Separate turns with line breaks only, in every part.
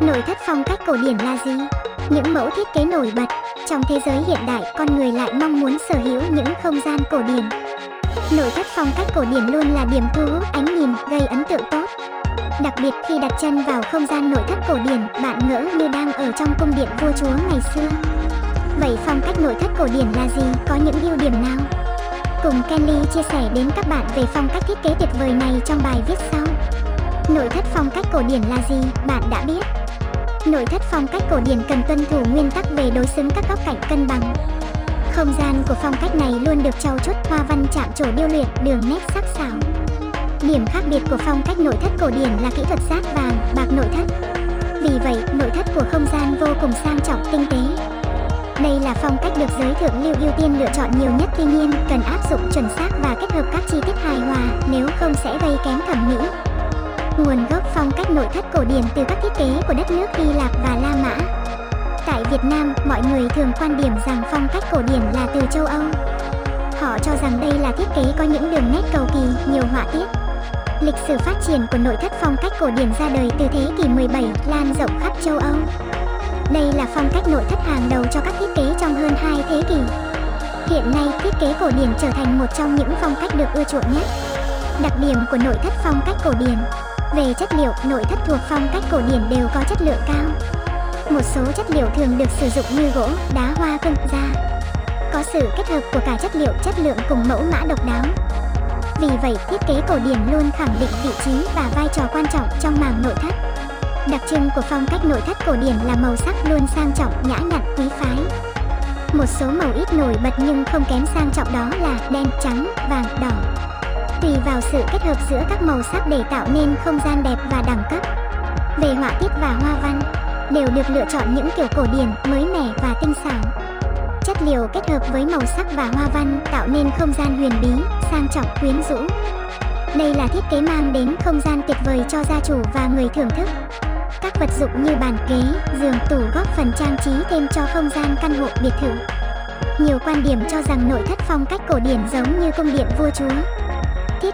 Nội thất phong cách cổ điển là gì? Những mẫu thiết kế nổi bật. Trong thế giới hiện đại, con người lại mong muốn sở hữu những không gian cổ điển. Nội thất phong cách cổ điển luôn là điểm thu hút ánh nhìn, gây ấn tượng tốt. Đặc biệt khi đặt chân vào không gian nội thất cổ điển, bạn ngỡ như đang ở trong cung điện vua chúa ngày xưa. Vậy phong cách nội thất cổ điển là gì? Có những ưu điểm nào? Cùng Kelly chia sẻ đến các bạn về phong cách thiết kế tuyệt vời này trong bài viết sau. Nội thất phong cách cổ điển là gì? Bạn đã biết. Nội thất phong cách cổ điển cần tuân thủ nguyên tắc về đối xứng các góc cạnh cân bằng. Không gian của phong cách này luôn được trau chuốt hoa văn chạm trổ điêu luyện, đường nét sắc sảo. Điểm khác biệt của phong cách nội thất cổ điển là kỹ thuật sát vàng, bạc nội thất. Vì vậy, nội thất của không gian vô cùng sang trọng, tinh tế. Đây là phong cách được giới thượng lưu ưu tiên lựa chọn nhiều nhất tuy nhiên cần áp dụng chuẩn xác và kết hợp các chi tiết hài hòa, nếu không sẽ gây kém thẩm mỹ. Nguồn gốc phong cách nội thất cổ điển từ các thiết kế của đất nước Hy Lạp và La Mã. Tại Việt Nam, mọi người thường quan điểm rằng phong cách cổ điển là từ châu Âu. Họ cho rằng đây là thiết kế có những đường nét cầu kỳ, nhiều họa tiết. Lịch sử phát triển của nội thất phong cách cổ điển ra đời từ thế kỷ 17, lan rộng khắp châu Âu. Đây là phong cách nội thất hàng đầu cho các thiết kế trong hơn 2 thế kỷ. Hiện nay, thiết kế cổ điển trở thành một trong những phong cách được ưa chuộng nhất. Đặc điểm của nội thất phong cách cổ điển về chất liệu, nội thất thuộc phong cách cổ điển đều có chất lượng cao. Một số chất liệu thường được sử dụng như gỗ, đá hoa vân, da. Có sự kết hợp của cả chất liệu chất lượng cùng mẫu mã độc đáo. Vì vậy, thiết kế cổ điển luôn khẳng định vị trí và vai trò quan trọng trong mảng nội thất. Đặc trưng của phong cách nội thất cổ điển là màu sắc luôn sang trọng, nhã nhặn, quý phái. Một số màu ít nổi bật nhưng không kém sang trọng đó là đen, trắng, vàng, đỏ. Tùy vào sự kết hợp giữa các màu sắc để tạo nên không gian đẹp và đẳng cấp. Về họa tiết và hoa văn, đều được lựa chọn những kiểu cổ điển, mới mẻ và tinh xảo. Chất liệu kết hợp với màu sắc và hoa văn tạo nên không gian huyền bí, sang trọng, quyến rũ. Đây là thiết kế mang đến không gian tuyệt vời cho gia chủ và người thưởng thức. Các vật dụng như bàn ghế, giường, tủ góp phần trang trí thêm cho không gian căn hộ biệt thự. Nhiều quan điểm cho rằng nội thất phong cách cổ điển giống như cung điện vua chúa.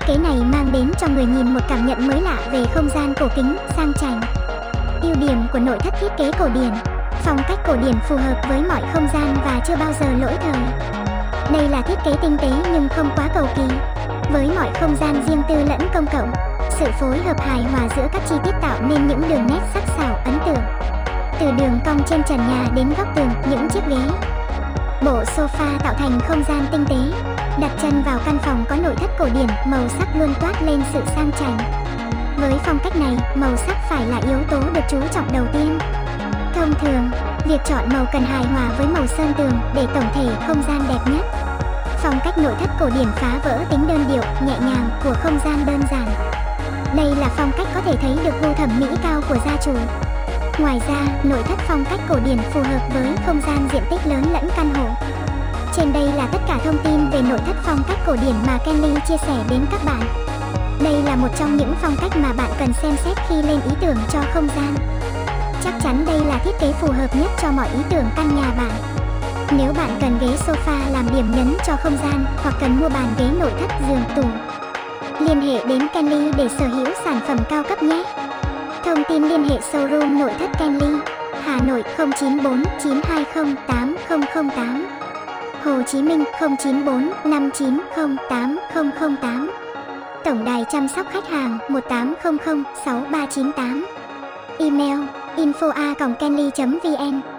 Thiết kế này mang đến cho người nhìn một cảm nhận mới lạ về không gian cổ kính, sang chảnh. Ưu điểm của nội thất thiết kế cổ điển Phong cách cổ điển phù hợp với mọi không gian và chưa bao giờ lỗi thời. Đây là thiết kế tinh tế nhưng không quá cầu kỳ. Với mọi không gian riêng tư lẫn công cộng, sự phối hợp hài hòa giữa các chi tiết tạo nên những đường nét sắc sảo ấn tượng. Từ đường cong trên trần nhà đến góc tường, những chiếc ghế. Bộ sofa tạo thành không gian tinh tế. Đặt chân vào căn phòng có nội thất cổ điển, màu sắc luôn toát lên sự sang chảnh. Với phong cách này, màu sắc phải là yếu tố được chú trọng đầu tiên. Thông thường, việc chọn màu cần hài hòa với màu sơn tường để tổng thể không gian đẹp nhất. Phong cách nội thất cổ điển phá vỡ tính đơn điệu, nhẹ nhàng của không gian đơn giản. Đây là phong cách có thể thấy được gu thẩm mỹ cao của gia chủ. Ngoài ra, nội thất phong cách cổ điển phù hợp với không gian diện tích lớn lẫn căn hộ. Trên đây là tất cả thông tin về nội thất phong cách cổ điển mà Kenly chia sẻ đến các bạn. Đây là một trong những phong cách mà bạn cần xem xét khi lên ý tưởng cho không gian. Chắc chắn đây là thiết kế phù hợp nhất cho mọi ý tưởng căn nhà bạn. Nếu bạn cần ghế sofa làm điểm nhấn cho không gian hoặc cần mua bàn ghế nội thất giường tủ, liên hệ đến Kenly để sở hữu sản phẩm cao cấp nhé. Thông tin liên hệ showroom nội thất Kenly, Hà Nội 094 920 8008, Hồ Chí Minh 094 590 8008. Tổng đài chăm sóc khách hàng 1800 6398. Email info a kenly vn